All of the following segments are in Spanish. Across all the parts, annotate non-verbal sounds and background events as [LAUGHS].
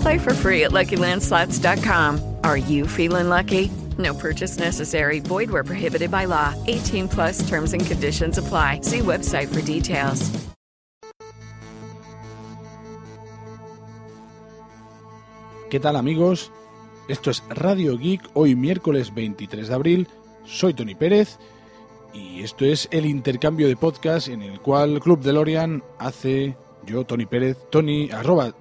Play for free at LuckyLandSlots.com. Are you feeling lucky? No purchase necessary. Void where prohibited by law. 18 plus terms and conditions apply. See website for details. ¿Qué tal amigos? Esto es Radio Geek, hoy miércoles 23 de abril. Soy Tony Pérez y esto es el intercambio de podcast en el cual Club DeLorean hace yo, Tony Pérez, Tony, arroba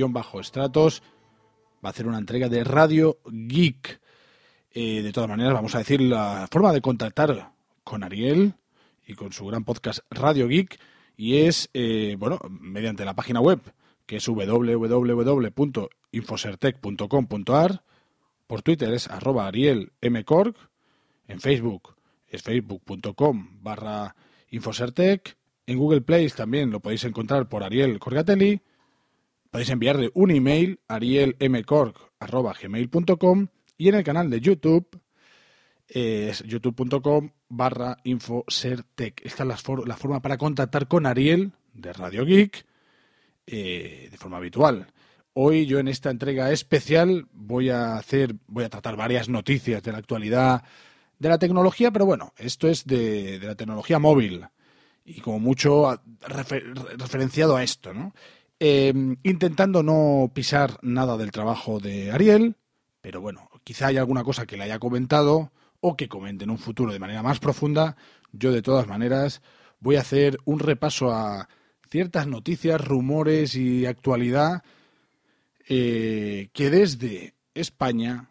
Tony-Estratos, va a hacer una entrega de Radio Geek. Eh, de todas maneras, vamos a decir la forma de contactar con Ariel y con su gran podcast Radio Geek y es, eh, bueno, mediante la página web que es www.infosertec.com.ar por Twitter es arroba Ariel en Facebook es facebook.com barra Infosertec, en Google Play también lo podéis encontrar por Ariel Corgatelli, podéis enviarle un email arielmcork.gmail.com y en el canal de YouTube es youtube.com barra infosertec. Esta es la, for- la forma para contactar con Ariel de Radio Geek eh, de forma habitual. Hoy yo en esta entrega especial voy a hacer, voy a tratar varias noticias de la actualidad de la tecnología, pero bueno, esto es de, de la tecnología móvil y como mucho refer- referenciado a esto, ¿no? Eh, intentando no pisar nada del trabajo de Ariel, pero bueno, quizá haya alguna cosa que le haya comentado o que comente en un futuro de manera más profunda. Yo de todas maneras voy a hacer un repaso a ciertas noticias, rumores y actualidad eh, que desde España,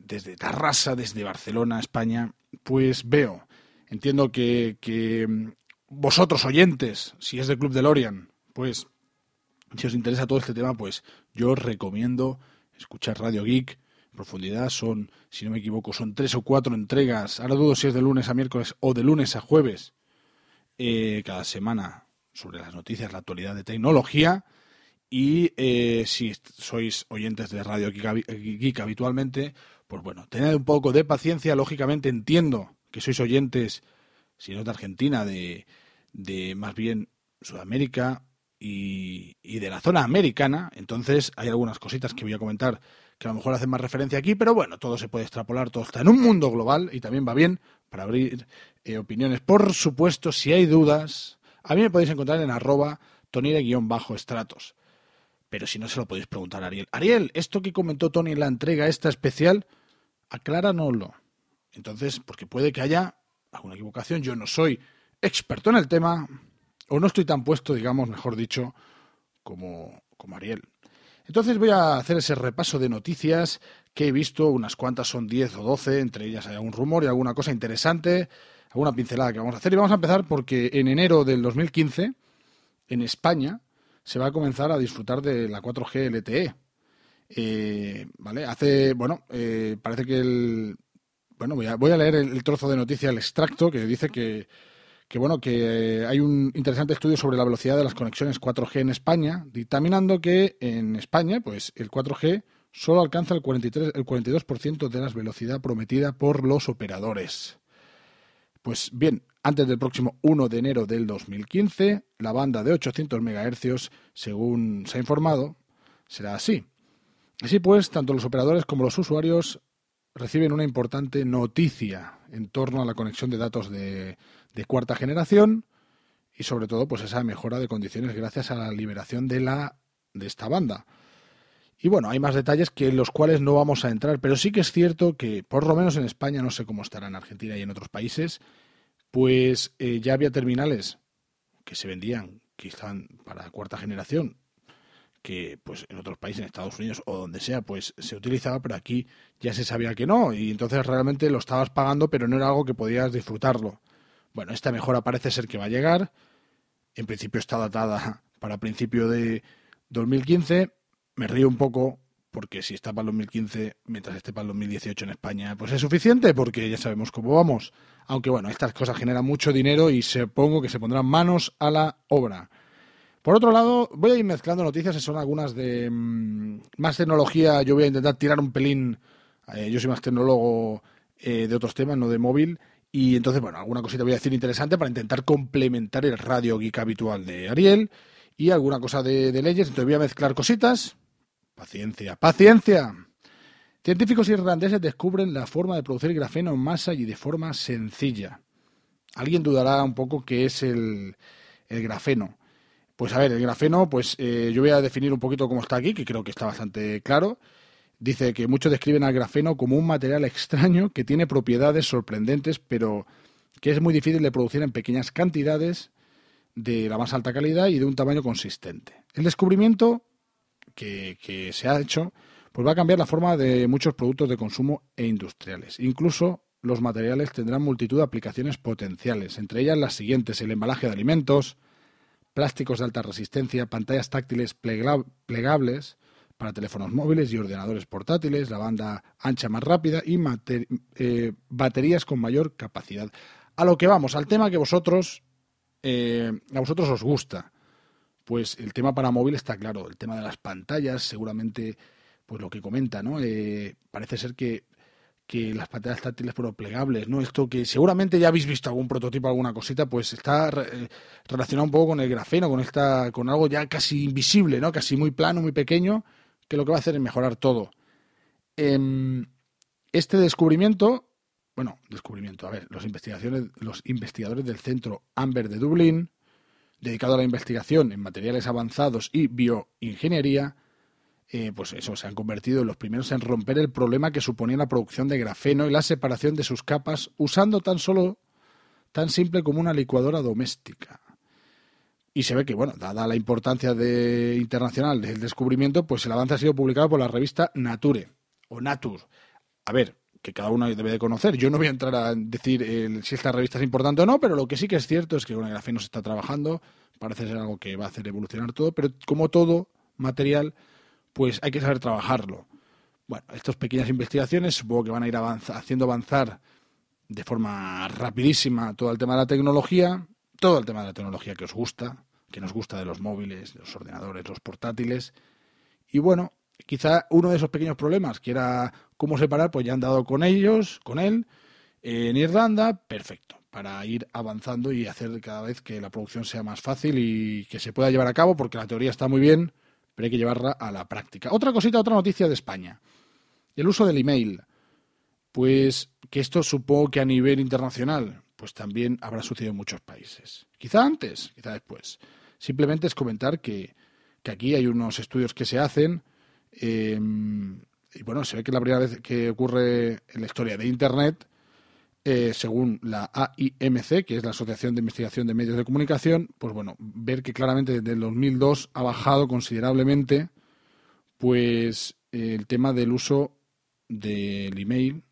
desde, Tarrasa, desde Barcelona, España, pues veo. Entiendo que, que mm, vosotros oyentes, si es del Club de Lorian, pues si os interesa todo este tema, pues yo os recomiendo escuchar Radio Geek. En profundidad son, si no me equivoco, son tres o cuatro entregas. Ahora dudo si es de lunes a miércoles o de lunes a jueves. eh, cada semana sobre las noticias, la actualidad de tecnología. Y eh, si sois oyentes de Radio Geek, habi- Geek habitualmente, pues bueno, tened un poco de paciencia. Lógicamente entiendo que sois oyentes, si no de Argentina, de, de más bien Sudamérica y, y de la zona americana. Entonces hay algunas cositas que voy a comentar que a lo mejor hacen más referencia aquí, pero bueno, todo se puede extrapolar, todo está en un mundo global y también va bien para abrir eh, opiniones. Por supuesto, si hay dudas, a mí me podéis encontrar en arroba tonire-estratos. Pero si no, se lo podéis preguntar a Ariel. Ariel, esto que comentó Tony en la entrega esta especial, acláranoslo. Entonces, porque puede que haya alguna equivocación. Yo no soy experto en el tema, o no estoy tan puesto, digamos, mejor dicho, como, como Ariel. Entonces voy a hacer ese repaso de noticias que he visto, unas cuantas son 10 o 12, entre ellas hay algún rumor y alguna cosa interesante, alguna pincelada que vamos a hacer. Y vamos a empezar porque en enero del 2015, en España, se va a comenzar a disfrutar de la 4G LTE. Eh, ¿Vale? Hace, bueno, eh, parece que el... Bueno, voy a, voy a leer el, el trozo de noticia, el extracto, que dice que, que bueno que eh, hay un interesante estudio sobre la velocidad de las conexiones 4G en España, dictaminando que en España, pues el 4G solo alcanza el 43, el 42% de la velocidad prometida por los operadores. Pues bien, antes del próximo 1 de enero del 2015, la banda de 800 MHz, según se ha informado, será así. Así pues, tanto los operadores como los usuarios reciben una importante noticia en torno a la conexión de datos de, de cuarta generación y sobre todo pues esa mejora de condiciones gracias a la liberación de la de esta banda. Y bueno, hay más detalles que en los cuales no vamos a entrar, pero sí que es cierto que por lo menos en España, no sé cómo estará en Argentina y en otros países, pues eh, ya había terminales que se vendían, están para cuarta generación, que pues en otros países, en Estados Unidos o donde sea, pues se utilizaba, pero aquí ya se sabía que no, y entonces realmente lo estabas pagando, pero no era algo que podías disfrutarlo. Bueno, esta mejora parece ser que va a llegar, en principio está datada para principio de 2015, me río un poco porque si está para el 2015, mientras esté para el 2018 en España, pues es suficiente, porque ya sabemos cómo vamos. Aunque bueno, estas cosas generan mucho dinero y supongo que se pondrán manos a la obra. Por otro lado, voy a ir mezclando noticias, son algunas de mm, más tecnología. Yo voy a intentar tirar un pelín. eh, yo soy más tecnólogo eh, de otros temas, no de móvil. Y entonces, bueno, alguna cosita voy a decir interesante para intentar complementar el radio geek habitual de Ariel y alguna cosa de, leyes. Entonces voy a mezclar cositas. Paciencia, paciencia. Científicos irlandeses descubren la forma de producir grafeno en masa y de forma sencilla. Alguien dudará un poco qué es el, el grafeno. Pues a ver, el grafeno, pues eh, yo voy a definir un poquito cómo está aquí, que creo que está bastante claro. Dice que muchos describen al grafeno como un material extraño que tiene propiedades sorprendentes, pero que es muy difícil de producir en pequeñas cantidades, de la más alta calidad y de un tamaño consistente. El descubrimiento que, se ha hecho pues va a cambiar la forma de muchos productos de consumo e industriales. Incluso los materiales tendrán multitud de aplicaciones potenciales, entre ellas las siguientes: el embalaje de alimentos, plásticos de alta resistencia, pantallas táctiles plega- plegables para teléfonos móviles y ordenadores portátiles, la banda ancha más rápida y eh, baterías con mayor capacidad. A lo que vamos, al tema que vosotros eh, a vosotros os gusta. Pues el tema para móvil está claro, el tema de las pantallas, seguramente, pues lo que comenta, ¿no? Eh, parece ser que, que las pantallas táctiles pero plegables, ¿no? Esto que seguramente ya habéis visto algún prototipo, alguna cosita, pues está eh, relacionado un poco con el grafeno, con esta, con algo ya casi invisible, ¿no? Casi muy plano, muy pequeño, que lo que va a hacer es mejorar todo. Em, este descubrimiento bueno, descubrimiento. A ver, los, investigaciones, los investigadores del Centro Amber de Dublín, dedicado a la investigación en materiales avanzados y bioingeniería, eh, pues eso, se han convertido en los primeros en romper el problema que suponía la producción de grafeno y la separación de sus capas usando tan solo, tan simple como una licuadora doméstica. Y se ve que, bueno, dada la importancia de, internacional del descubrimiento, pues el avance ha sido publicado por la revista Nature, o Nature. A ver, que cada uno debe de conocer. Yo no voy a entrar a decir el, si esta revista es importante o no, pero lo que sí que es cierto es que con el grafeno se está trabajando, parece ser algo que va a hacer evolucionar todo, pero como todo material, pues hay que saber trabajarlo. Bueno, estas pequeñas investigaciones supongo que van a ir avanza, haciendo avanzar de forma rapidísima todo el tema de la tecnología, todo el tema de la tecnología que os gusta, que nos gusta de los móviles, de los ordenadores, los portátiles. Y bueno, quizá uno de esos pequeños problemas, que era cómo separar, pues ya han dado con ellos, con él, en Irlanda, perfecto, para ir avanzando y hacer cada vez que la producción sea más fácil y que se pueda llevar a cabo, porque la teoría está muy bien, pero hay que llevarla a la práctica. Otra cosita, otra noticia de España. El uso del email. Pues que esto supongo que a nivel internacional, pues también habrá sucedido en muchos países. Quizá antes, quizá después. Simplemente es comentar que, que aquí hay unos estudios que se hacen eh, y bueno, se ve que la primera vez que ocurre en la historia de Internet, eh, según la AIMC, que es la Asociación de Investigación de Medios de Comunicación, pues bueno, ver que claramente desde el 2002 ha bajado considerablemente pues el tema del uso del email.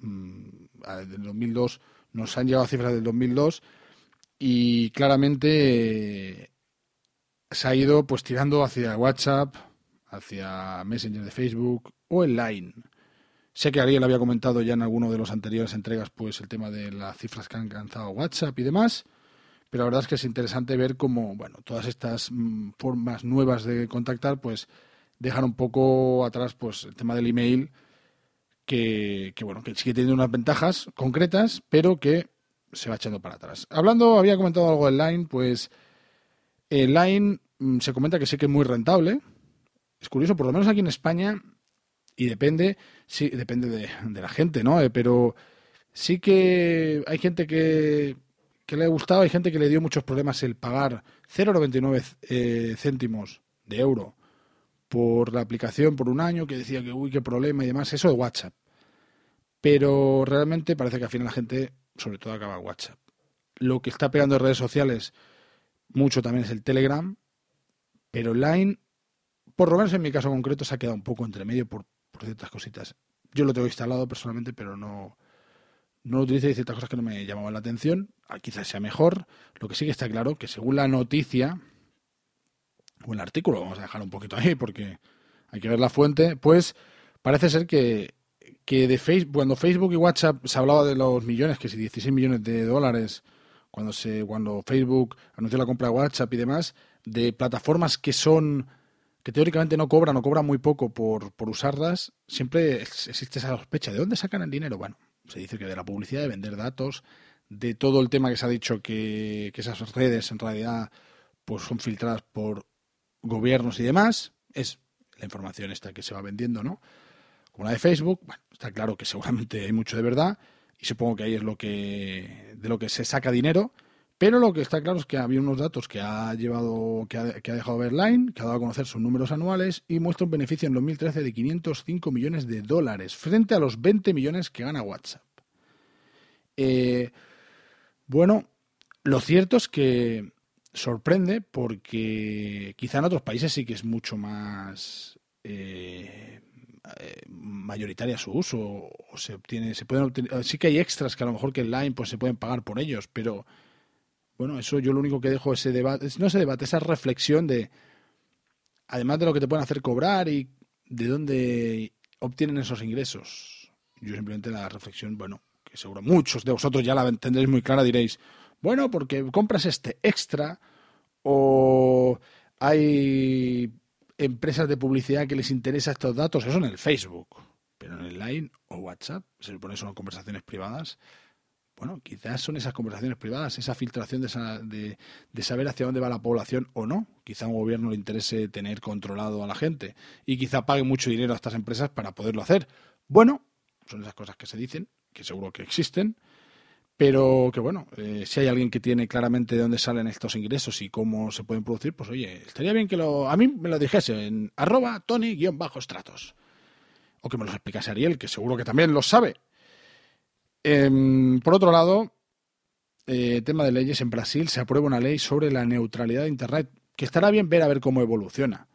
Mm, Del 2002 nos han llegado cifras del 2002 y claramente eh, se ha ido pues tirando hacia WhatsApp, hacia Messenger de Facebook o el Line. Sé que Ariel había comentado ya en alguno de los anteriores entregas pues el tema de las cifras que han alcanzado WhatsApp y demás, pero la verdad es que es interesante ver cómo, bueno, todas estas mm, formas nuevas de contactar pues dejan un poco atrás pues el tema del email que, que bueno, que sigue teniendo unas ventajas concretas, pero que se va echando para atrás. Hablando, había comentado algo del Line, pues el Line mm, se comenta que sí que es muy rentable, es curioso, por lo menos aquí en España, y depende, sí, depende de, la gente, ¿no? Eh, pero sí que hay gente que, que le ha gustado, hay gente que le dio muchos problemas el pagar 0,99 eh, céntimos de euro por la aplicación por un año, que decía que, uy, qué problema y demás, eso de WhatsApp. Pero realmente parece que al final la gente, sobre todo, acaba WhatsApp. lo que está pegando en redes sociales mucho también es el Telegram, pero Line, por lo menos en mi caso concreto, se ha quedado un poco entre medio por, por ciertas cositas. Yo lo tengo instalado personalmente, pero no, no lo utilizo ciertas cosas que no me llamaban la atención. Ah, quizás sea mejor. Lo que sí que está claro que según la noticia o el artículo, vamos a dejar un poquito ahí porque hay que ver la fuente, pues parece ser que, que de Facebook, cuando Facebook y WhatsApp se hablaba de los millones, que si 16 millones de dólares, cuando se cuando Facebook anunció la compra de WhatsApp y demás, de plataformas que son que teóricamente no cobran o cobran muy poco por, por usarlas, siempre existe esa sospecha. ¿De dónde sacan el dinero? Bueno, se dice que de la publicidad, de vender datos, de todo el tema que se ha dicho que, que esas redes en realidad pues son filtradas por gobiernos y demás, es la información esta que se va vendiendo, ¿no? Como la de Facebook, bueno, está claro que seguramente hay mucho de verdad y supongo que ahí es lo que de lo que se saca dinero, pero lo que está claro es que había unos datos que ha llevado que ha, que ha dejado ver Line, que ha dado a conocer sus números anuales y muestra un beneficio en 2013 de 505 millones de dólares frente a los 20 millones que gana WhatsApp. Eh, bueno, lo cierto es que sorprende porque quizá en otros países sí que es mucho más eh, eh, mayoritaria su uso o se obtiene se pueden obtener, sí que hay extras que a lo mejor que en line pues se pueden pagar por ellos pero bueno eso yo lo único que dejo ese debate no ese debate esa reflexión de además de lo que te pueden hacer cobrar y de dónde obtienen esos ingresos. Yo simplemente la reflexión bueno que seguro muchos de vosotros ya la tendréis muy clara diréis bueno, porque compras este extra o hay empresas de publicidad que les interesa estos datos, eso en el Facebook, pero en el Line o WhatsApp, se supone son conversaciones privadas. Bueno, quizás son esas conversaciones privadas, esa filtración de, esa, de, de, saber hacia dónde va la población o no. Quizá a un gobierno le interese tener controlado a la gente y quizá pague mucho dinero a estas empresas para poderlo hacer. Bueno, son esas cosas que se dicen, que seguro que existen, pero que bueno, eh, si hay alguien que tiene claramente de dónde salen estos ingresos y cómo se pueden producir, pues oye, estaría bien que lo, a mí me lo dijese en arroba tony-stratos. O que me lo explicase Ariel, que seguro que también lo sabe. Eh, por otro lado, eh, tema de leyes, en Brasil se aprueba una ley sobre la neutralidad de Internet, que estará bien ver a ver cómo evoluciona.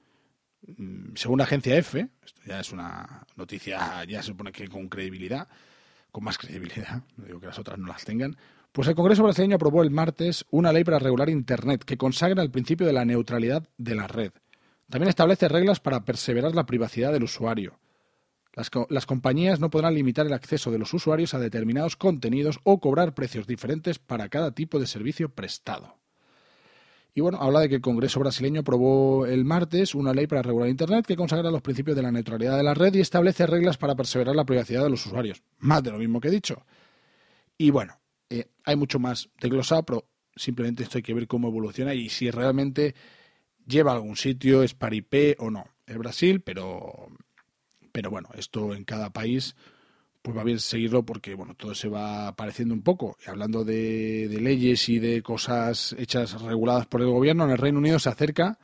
Mm, según la agencia EFE, esto ya es una noticia, ya se supone que con credibilidad, con más credibilidad, [LAUGHS] no digo que las otras no las tengan, pues el Congreso brasileño aprobó el martes una ley para regular Internet que consagra el principio de la neutralidad de la red. También establece reglas para perseverar la privacidad del usuario. Las, las, compañías no podrán limitar el acceso de los usuarios a determinados contenidos o cobrar precios diferentes para cada tipo de servicio prestado. Y bueno, habla de que el Congreso brasileño aprobó el martes una ley para regular Internet que consagra los principios de la neutralidad de la red y establece reglas para perseverar la privacidad de los usuarios. Más de lo mismo que he dicho. Y bueno, eh, hay mucho más desglosado, pero simplemente esto hay que ver cómo evoluciona y si realmente lleva algún sitio, es paripé o no. Es Brasil, pero, pero bueno, esto en cada país pues va bien seguirlo porque bueno todo se va apareciendo un poco. Y hablando de, de, leyes y de cosas hechas reguladas por el gobierno, en el Reino Unido se acerca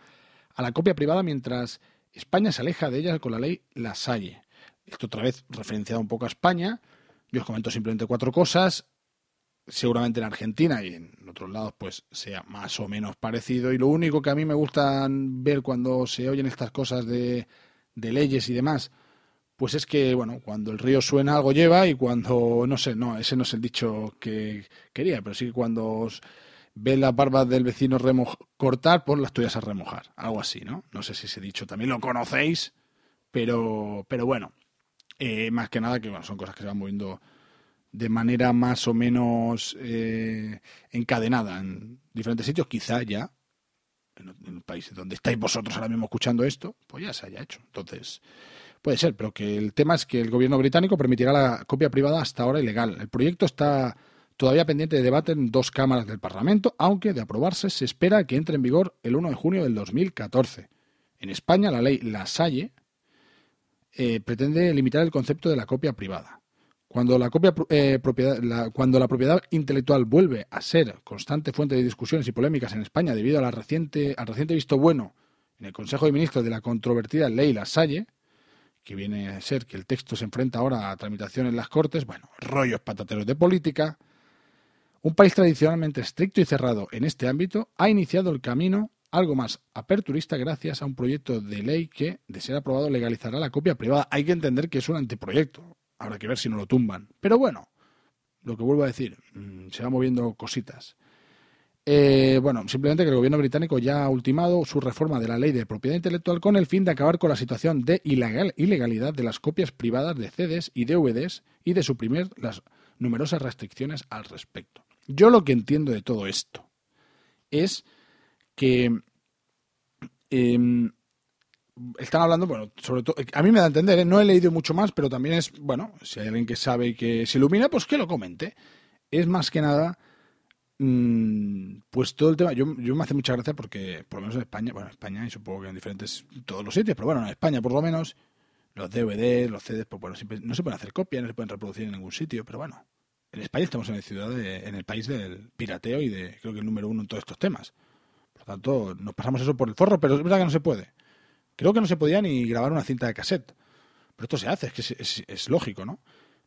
a la copia privada mientras España se aleja de ella con la ley Lasalle. Esto otra vez referenciado un poco a España. Yo os comento simplemente cuatro cosas. Seguramente en Argentina y en otros lados pues sea más o menos parecido. Y lo único que a mí me gusta ver cuando se oyen estas cosas de, de leyes y demás, pues es que, bueno, cuando el río suena algo lleva y cuando, no sé, no, ese no es el dicho que quería, pero sí cuando ve las barbas del vecino cortar, pues las tuyas a remojar, algo así, ¿no? No sé si ese dicho también lo conocéis, pero, pero bueno, eh, más que nada que bueno, son cosas que se van moviendo de manera más o menos eh, encadenada en diferentes sitios, quizá ya en, en países donde estáis vosotros ahora mismo escuchando esto, pues ya se haya hecho. Entonces, Puede ser, pero que el tema es que el gobierno británico permitirá la copia privada hasta ahora ilegal. El proyecto está todavía pendiente de debate en dos cámaras del Parlamento, aunque de aprobarse se espera que entre en vigor el 1 de junio del 2014. En España, la ley La Salle eh, pretende limitar el concepto de la copia privada. Cuando la, copia, eh, propiedad, la, cuando la propiedad intelectual vuelve a ser constante fuente de discusiones y polémicas en España debido a la reciente, al reciente visto bueno en el Consejo de Ministros de la controvertida ley La Salle, que viene a ser que el texto se enfrenta ahora a tramitación en las Cortes, bueno, rollos patateros de política, Un país tradicionalmente estricto y cerrado en este ámbito ha iniciado el camino algo más aperturista gracias a un proyecto de ley que, de ser aprobado, legalizará la copia privada. Hay que entender que es un anteproyecto. Habrá que ver si no lo tumban. Pero bueno, lo que vuelvo a decir, mm, se va moviendo cositas. Eh, bueno, simplemente que el gobierno británico ya ha ultimado su reforma de la ley de propiedad intelectual con el fin de acabar con la situación de ilegal, ilegalidad de las copias privadas de CDs y DVDs y de suprimir las numerosas restricciones al respecto. Yo lo que entiendo de todo esto es que em, están hablando, bueno, sobre todo, a mí me da a entender, ¿eh? no he leído mucho más, pero también es, bueno, si hay alguien que sabe y que se ilumina, pues que lo comente. Es más que nada, pues todo el tema, yo, yo me hace mucha gracia porque, por lo menos en España, bueno, en España y supongo que en diferentes, todos los sitios, pero bueno, en España por lo menos, los DVDs, los CDs, pues bueno, siempre, no se pueden hacer copias, no se pueden reproducir en ningún sitio, pero bueno, en España estamos en el, ciudad en el país del pirateo y de creo que el número uno en todos estos temas. Por lo tanto, nos pasamos eso por el forro, pero es verdad que no se puede. Creo que no se podía ni grabar una cinta de cassette. Pero esto se hace, es que es, lógico, ¿no?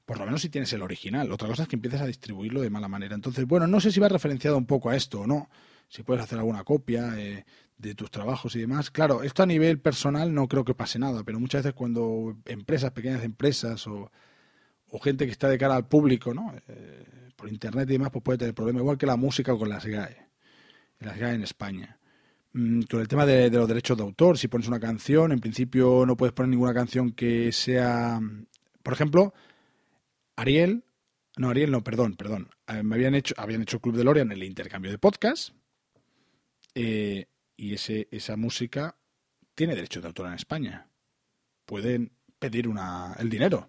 Por lo menos si tienes el original. Otra cosa es que empieces a distribuirlo de mala manera. Entonces, bueno, no sé si va referenciado un poco a esto o no. Si puedes hacer alguna copia eh, de tus trabajos y demás. Claro, esto a nivel personal no creo que pase nada, pero muchas veces cuando empresas, pequeñas empresas o, gente que está de cara al público, ¿no? Eh, por internet y demás, pues puede tener problemas, igual que la música o con las GAE, las GAE en España. Mm, con el tema de, los derechos de autor, si pones una canción, en principio no puedes poner ninguna canción que sea, por ejemplo, Ariel, no, Ariel no, perdón, perdón, eh, me habían hecho, habían hecho Club de Lorian el intercambio de podcast eh, y ese, esa música tiene derechos de autor en España. Pueden pedir una, el dinero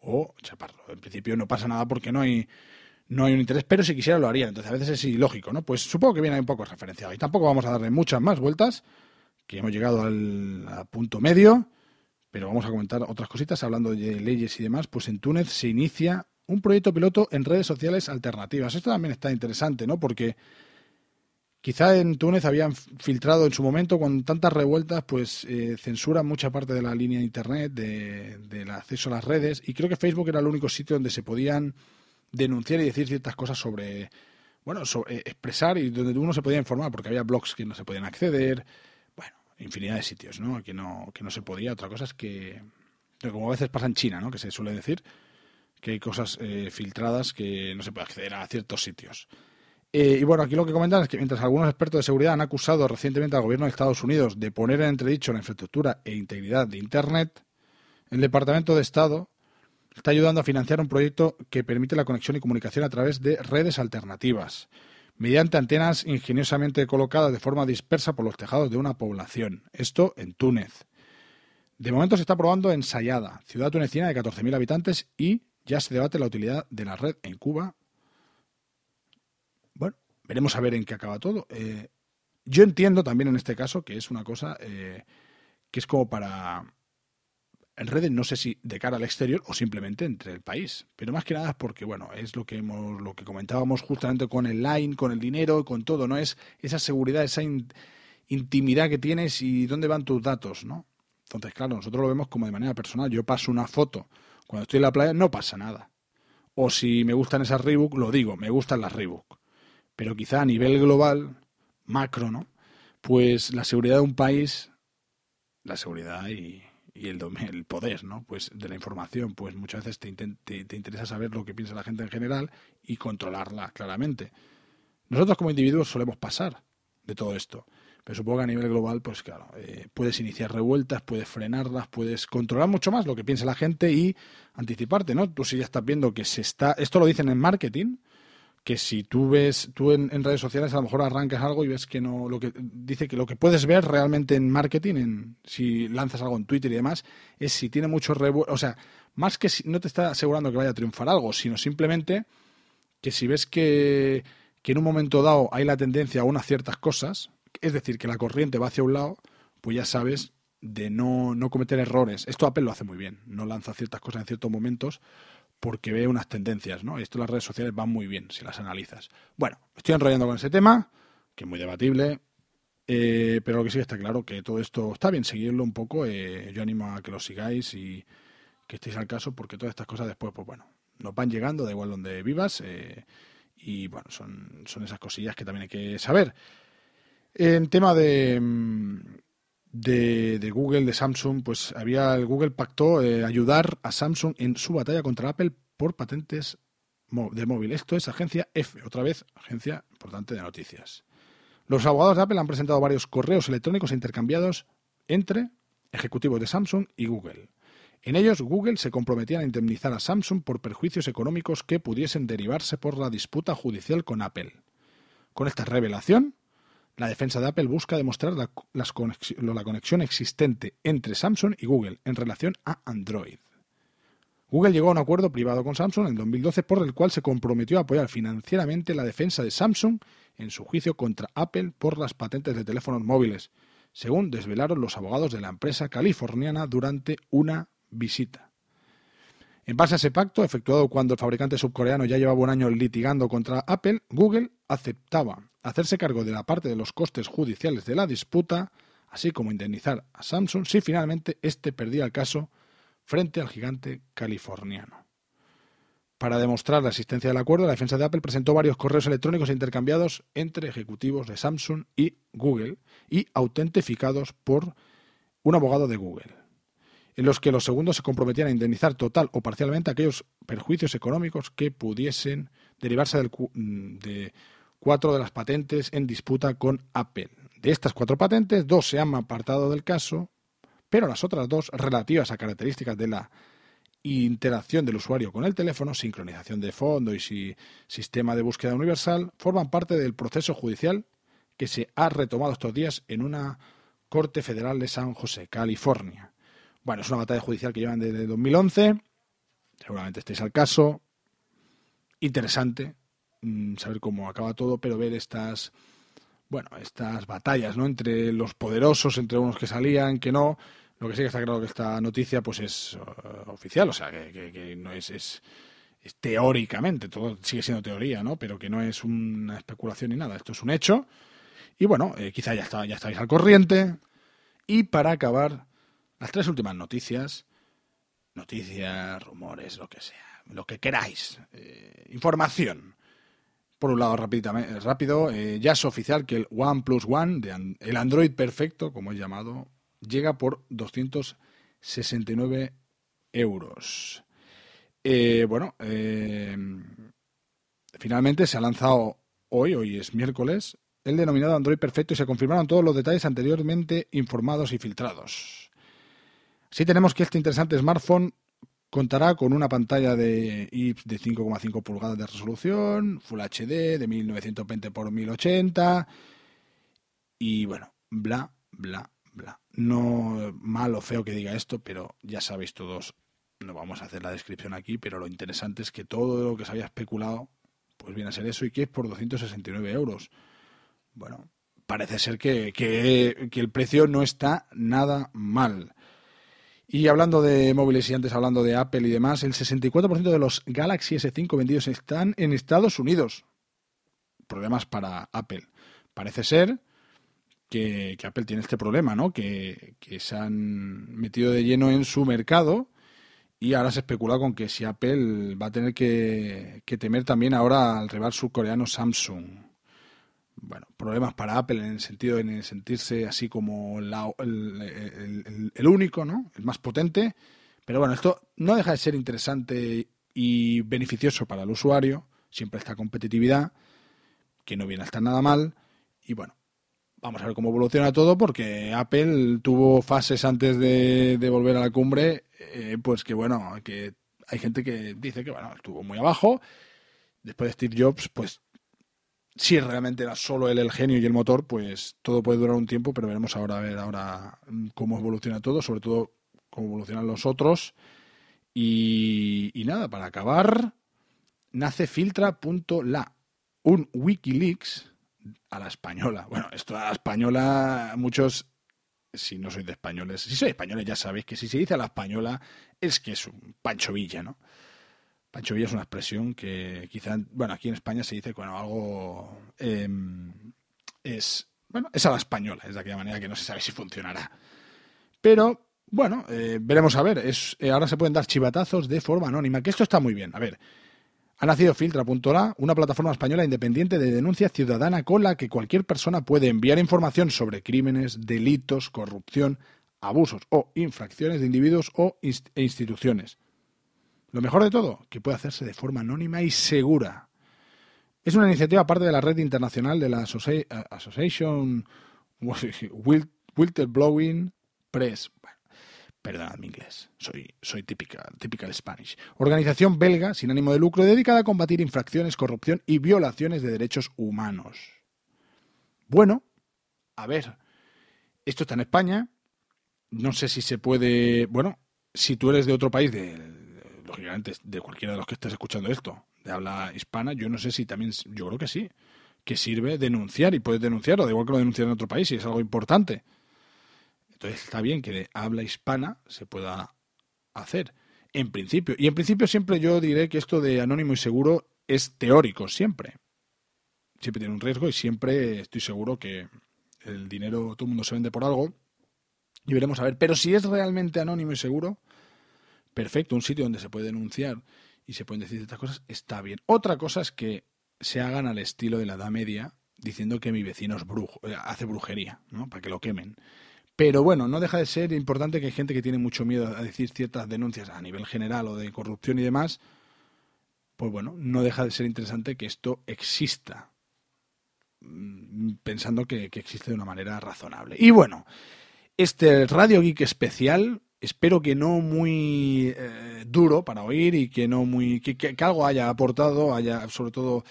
o chaparlo. En principio no pasa nada porque no hay no hay un interés, pero si quisiera lo haría. Entonces a veces es ilógico, ¿no? Pues supongo que viene un poco referenciado. Y tampoco vamos a darle muchas más vueltas, que hemos llegado al punto medio, pero vamos a comentar otras cositas hablando de leyes y demás. Pues en Túnez se inicia un proyecto piloto en redes sociales alternativas. Esto también está interesante, ¿no? Porque Quizá en Túnez habían filtrado en su momento, con tantas revueltas, pues eh, censuran mucha parte de la línea de Internet, del acceso a las redes, y creo que Facebook era el único sitio donde se podían denunciar y decir ciertas cosas sobre, bueno, expresar y donde uno se podía informar, porque había blogs que no se podían acceder, infinidad de sitios, ¿no? Que no, que no se podía. Otra cosa es que, como a veces pasa en China, ¿no? Que se suele decir que hay cosas eh, filtradas que no se puede acceder a ciertos sitios. Eh, y bueno, aquí lo que comentan es que mientras algunos expertos de seguridad han acusado recientemente al gobierno de Estados Unidos de poner en entredicho la infraestructura e integridad de Internet, el Departamento de Estado está ayudando a financiar un proyecto que permite la conexión y comunicación a través de redes alternativas, mediante antenas ingeniosamente colocadas de forma dispersa por los tejados de una población. Esto en Túnez. De momento se está probando en Sayada, ciudad tunecina de 14.000 habitantes, y ya se debate la utilidad de la red en Cuba Veremos a ver en qué acaba todo. Eh, yo entiendo también en este caso que es una cosa eh, que es como para en redes, no sé si de cara al exterior o simplemente entre el país. Pero más que nada porque, bueno, es lo que hemos, lo que comentábamos justamente con el line, con el dinero, con todo, ¿no? Es esa seguridad, esa intimidad que tienes y dónde van tus datos, ¿no? Entonces, claro, nosotros lo vemos como de manera personal. Yo paso una foto cuando estoy en la playa, no pasa nada. O si me gustan esas Reebok, lo digo, me gustan las Reebok pero quizá a nivel global, macro, ¿no? Pues la seguridad de un país, la seguridad y, el, el, poder, ¿no? Pues de la información, pues muchas veces te, te, interesa saber lo que piensa la gente en general y controlarla claramente. Nosotros como individuos solemos pasar de todo esto, pero supongo que a nivel global, pues claro, eh, puedes iniciar revueltas, puedes frenarlas, puedes controlar mucho más lo que piensa la gente y anticiparte, ¿no? Tú si ya estás viendo que se está, esto lo dicen en marketing, que si tú ves, tú en, redes sociales a lo mejor arrancas algo y ves que no, lo que dice que lo que puedes ver realmente en marketing, en, si lanzas algo en Twitter y demás, es si tiene mucho revuelo, o sea, más que si, no te está asegurando que vaya a triunfar algo, sino simplemente que si ves que, que en un momento dado hay la tendencia a unas ciertas cosas, es decir, que la corriente va hacia un lado, pues ya sabes de no, no cometer errores. Esto Apple lo hace muy bien, no lanza ciertas cosas en ciertos momentos porque ve unas tendencias, ¿no? Esto las redes sociales van muy bien si las analizas. Bueno, estoy enrollando con ese tema, que es muy debatible, eh, pero lo que sí está claro que todo esto está bien seguirlo un poco. Eh, yo animo a que lo sigáis y que estéis al caso, porque todas estas cosas después, pues bueno, nos van llegando, da igual donde vivas, eh, Y bueno, son, son esas cosillas que también hay que saber. En tema de, mm, de, Google, de Samsung, pues había el Google pactó eh, ayudar a Samsung en su batalla contra Apple por patentes de móvil. Esto es agencia F, otra vez agencia importante de noticias. Los abogados de Apple han presentado varios correos electrónicos intercambiados entre ejecutivos de Samsung y Google. En ellos, Google se comprometía a indemnizar a Samsung por perjuicios económicos que pudiesen derivarse por la disputa judicial con Apple. Con esta revelación, la defensa de Apple busca demostrar la, las conexi- la conexión existente entre Samsung y Google en relación a Android. Google llegó a un acuerdo privado con Samsung en 2012 por el cual se comprometió a apoyar financieramente la defensa de Samsung en su juicio contra Apple por las patentes de teléfonos móviles, según desvelaron los abogados de la empresa californiana durante una visita. En base a ese pacto, efectuado cuando el fabricante surcoreano ya llevaba un año litigando contra Apple, Google aceptaba hacerse cargo de la parte de los costes judiciales de la disputa, así como indemnizar a Samsung si finalmente éste perdía el caso frente al gigante californiano. Para demostrar la existencia del acuerdo, la defensa de Apple presentó varios correos electrónicos intercambiados entre ejecutivos de Samsung y Google y autentificados por un abogado de Google, en los que los segundos se comprometían a indemnizar total o parcialmente aquellos perjuicios económicos que pudiesen derivarse del mm, de cuatro de las patentes en disputa con Apple. De estas cuatro patentes, dos se han apartado del caso, pero las otras dos, relativas a características de la interacción del usuario con el teléfono, sincronización de fondo y si- sistema de búsqueda universal, forman parte del proceso judicial que se ha retomado estos días en una Corte Federal de San José, California. Bueno, es una batalla judicial que llevan desde 2011. Seguramente estéis al caso. Interesante mm, saber cómo acaba todo, pero ver estas, bueno, estas batallas, ¿no? Entre los poderosos, entre unos que salían, que no. Lo que sí que está claro que esta noticia, pues es eh, oficial, o sea, que, que- que no es, es, es teóricamente, todo sigue siendo teoría, ¿no? Pero que no es una especulación ni nada. Esto es un hecho. Y bueno, eh, quizá ya, está, ya estáis al corriente. Y para acabar, las tres últimas noticias, noticias, rumores, lo que sea, lo que queráis, eh, información. Por un lado, rápidamente, rápido, eh, ya es oficial que el OnePlus One, de an- el Android perfecto, como es llamado, llega por 269 euros. Eh, bueno, eh, finalmente se ha lanzado hoy, hoy es miércoles, el denominado Android perfecto y se confirmaron todos los detalles anteriormente informados y filtrados. Sí tenemos que este interesante smartphone contará con una pantalla de IPS de 5,5 pulgadas de resolución, Full HD de 1920 x 1080 y bueno, bla, bla, bla. No malo o feo que diga esto, pero ya sabéis todos, no vamos a hacer la descripción aquí, pero lo interesante es que todo lo que se había especulado, pues viene a ser eso y que es por 269 euros. Bueno, parece ser que, que el precio no está nada mal. Y hablando de móviles y antes hablando de Apple y demás, el 64% de los Galaxy S5 vendidos están en Estados Unidos. Problemas para Apple. Parece ser que, Apple tiene este problema, ¿no? Que, que se han metido de lleno en su mercado y ahora se especula con que si Apple va a tener que, que temer también ahora al rival surcoreano Samsung bueno, problemas para Apple en el sentido de sentirse así como la- el único, ¿no? El más potente. Pero bueno, esto no deja de ser interesante y beneficioso para el usuario. Siempre esta competitividad, que no viene a estar nada mal. Y bueno, vamos a ver cómo evoluciona todo, porque Apple tuvo fases antes de, de volver a la cumbre, eh, pues que bueno, que hay gente que dice que bueno, estuvo muy abajo. Después de Steve Jobs, pues si realmente era solo él el genio y el motor, pues todo puede durar un tiempo, pero veremos ahora a ver ahora mm, cómo evoluciona todo, sobre todo cómo evolucionan los otros. Y, nada, para acabar, nace filtra.la, un Wikileaks a la española. Bueno, esto a la española, muchos, si no sois de españoles, si sois españoles ya sabéis que si se dice a la española es que es un Pancho Villa, ¿no? Pancho Villa es una expresión que quizá, bueno, aquí en España se dice, bueno, algo eh, es, bueno, es a la española, es de aquella manera que no se sabe si funcionará. Pero, bueno, eh, veremos a ver, es, eh, ahora se pueden dar chivatazos de forma anónima, que esto está muy bien. A ver, Ha nacido Filtra.la, una plataforma española independiente de denuncia ciudadana con la que cualquier persona puede enviar información sobre crímenes, delitos, corrupción, abusos o infracciones de individuos o e instituciones. Lo mejor de todo, que puede hacerse de forma anónima y segura. Es una iniciativa parte de la red internacional de la Association [LAUGHS] Whistleblowing Press. Perdonad mi inglés, soy, soy típica, typical Spanish. Organización belga sin ánimo de lucro dedicada a combatir infracciones, corrupción y violaciones de derechos humanos. Bueno, a ver, esto está en España. No sé si se puede. Bueno, si tú eres de otro país, de, lógicamente de cualquiera de los que estés escuchando esto, de habla hispana, yo no sé si también. Yo creo que sí. Que sirve denunciar y puedes denunciarlo, da igual que lo denunciar en otro país, si es algo importante. Entonces está bien que de habla hispana se pueda hacer, en principio. Y en principio siempre yo diré que esto de anónimo y seguro es teórico, siempre. Siempre tiene un riesgo y siempre estoy seguro que el dinero, todo el mundo se vende por algo y veremos a ver. Pero si es realmente anónimo y seguro, perfecto, un sitio donde se puede denunciar y se pueden decir estas cosas, está bien. Otra cosa es que se hagan al estilo de la Edad Media, diciendo que mi vecino es brujo, eh, hace brujería, ¿no? Para que lo quemen. Pero bueno, no deja de ser importante que hay gente que tiene mucho miedo a decir ciertas denuncias a nivel general o de corrupción y demás. Pues bueno, no deja de ser interesante que esto exista, mm, pensando que, existe de una manera razonable. Y bueno, este Radio Geek especial, espero que no muy eh, duro para oír y que no muy que, algo haya aportado, haya sobre todo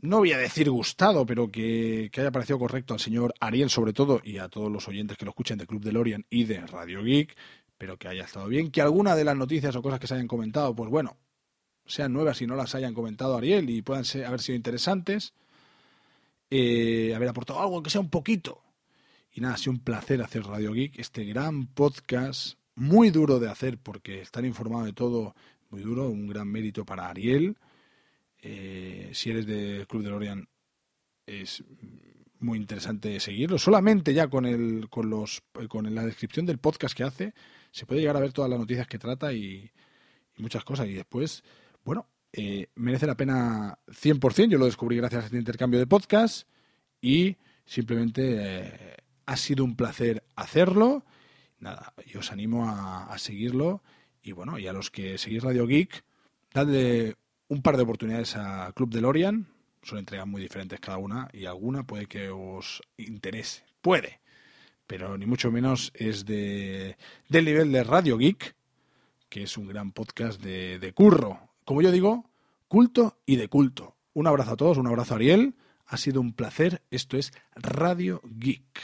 no voy a decir gustado, pero que, haya parecido correcto al señor Ariel, sobre todo, y a todos los oyentes que lo escuchen de Club de Lorian y de Radio Geek, pero que haya estado bien. Que alguna de las noticias o cosas que se hayan comentado, pues bueno, sean nuevas y no las hayan comentado Ariel y puedan haber sido interesantes. Eh, haber aportado algo, aunque sea un poquito. Y nada, ha sido un placer hacer Radio Geek, este gran podcast, muy duro de hacer porque estar informado de todo, muy duro, un gran mérito para Ariel eh, si eres del Club de Lorian, es muy interesante seguirlo. Solamente ya con el, con los, con la descripción del podcast que hace, se puede llegar a ver todas las noticias que trata y, muchas cosas. Y después, bueno, eh, merece la pena 100%. Yo lo descubrí gracias a este intercambio de podcast y simplemente eh, ha sido un placer hacerlo. Nada, yo os animo a, a seguirlo. Y bueno, y a los que seguís Radio Geek, dadle un par de oportunidades a Club de Lorian. Son entregas muy diferentes cada una y alguna puede que os interese. Puede. Pero ni mucho menos es de, del nivel de Radio Geek, que es un gran podcast de, de curro. Como yo digo, culto y de culto. Un abrazo a todos, un abrazo a Ariel. Ha sido un placer. Esto es Radio Geek.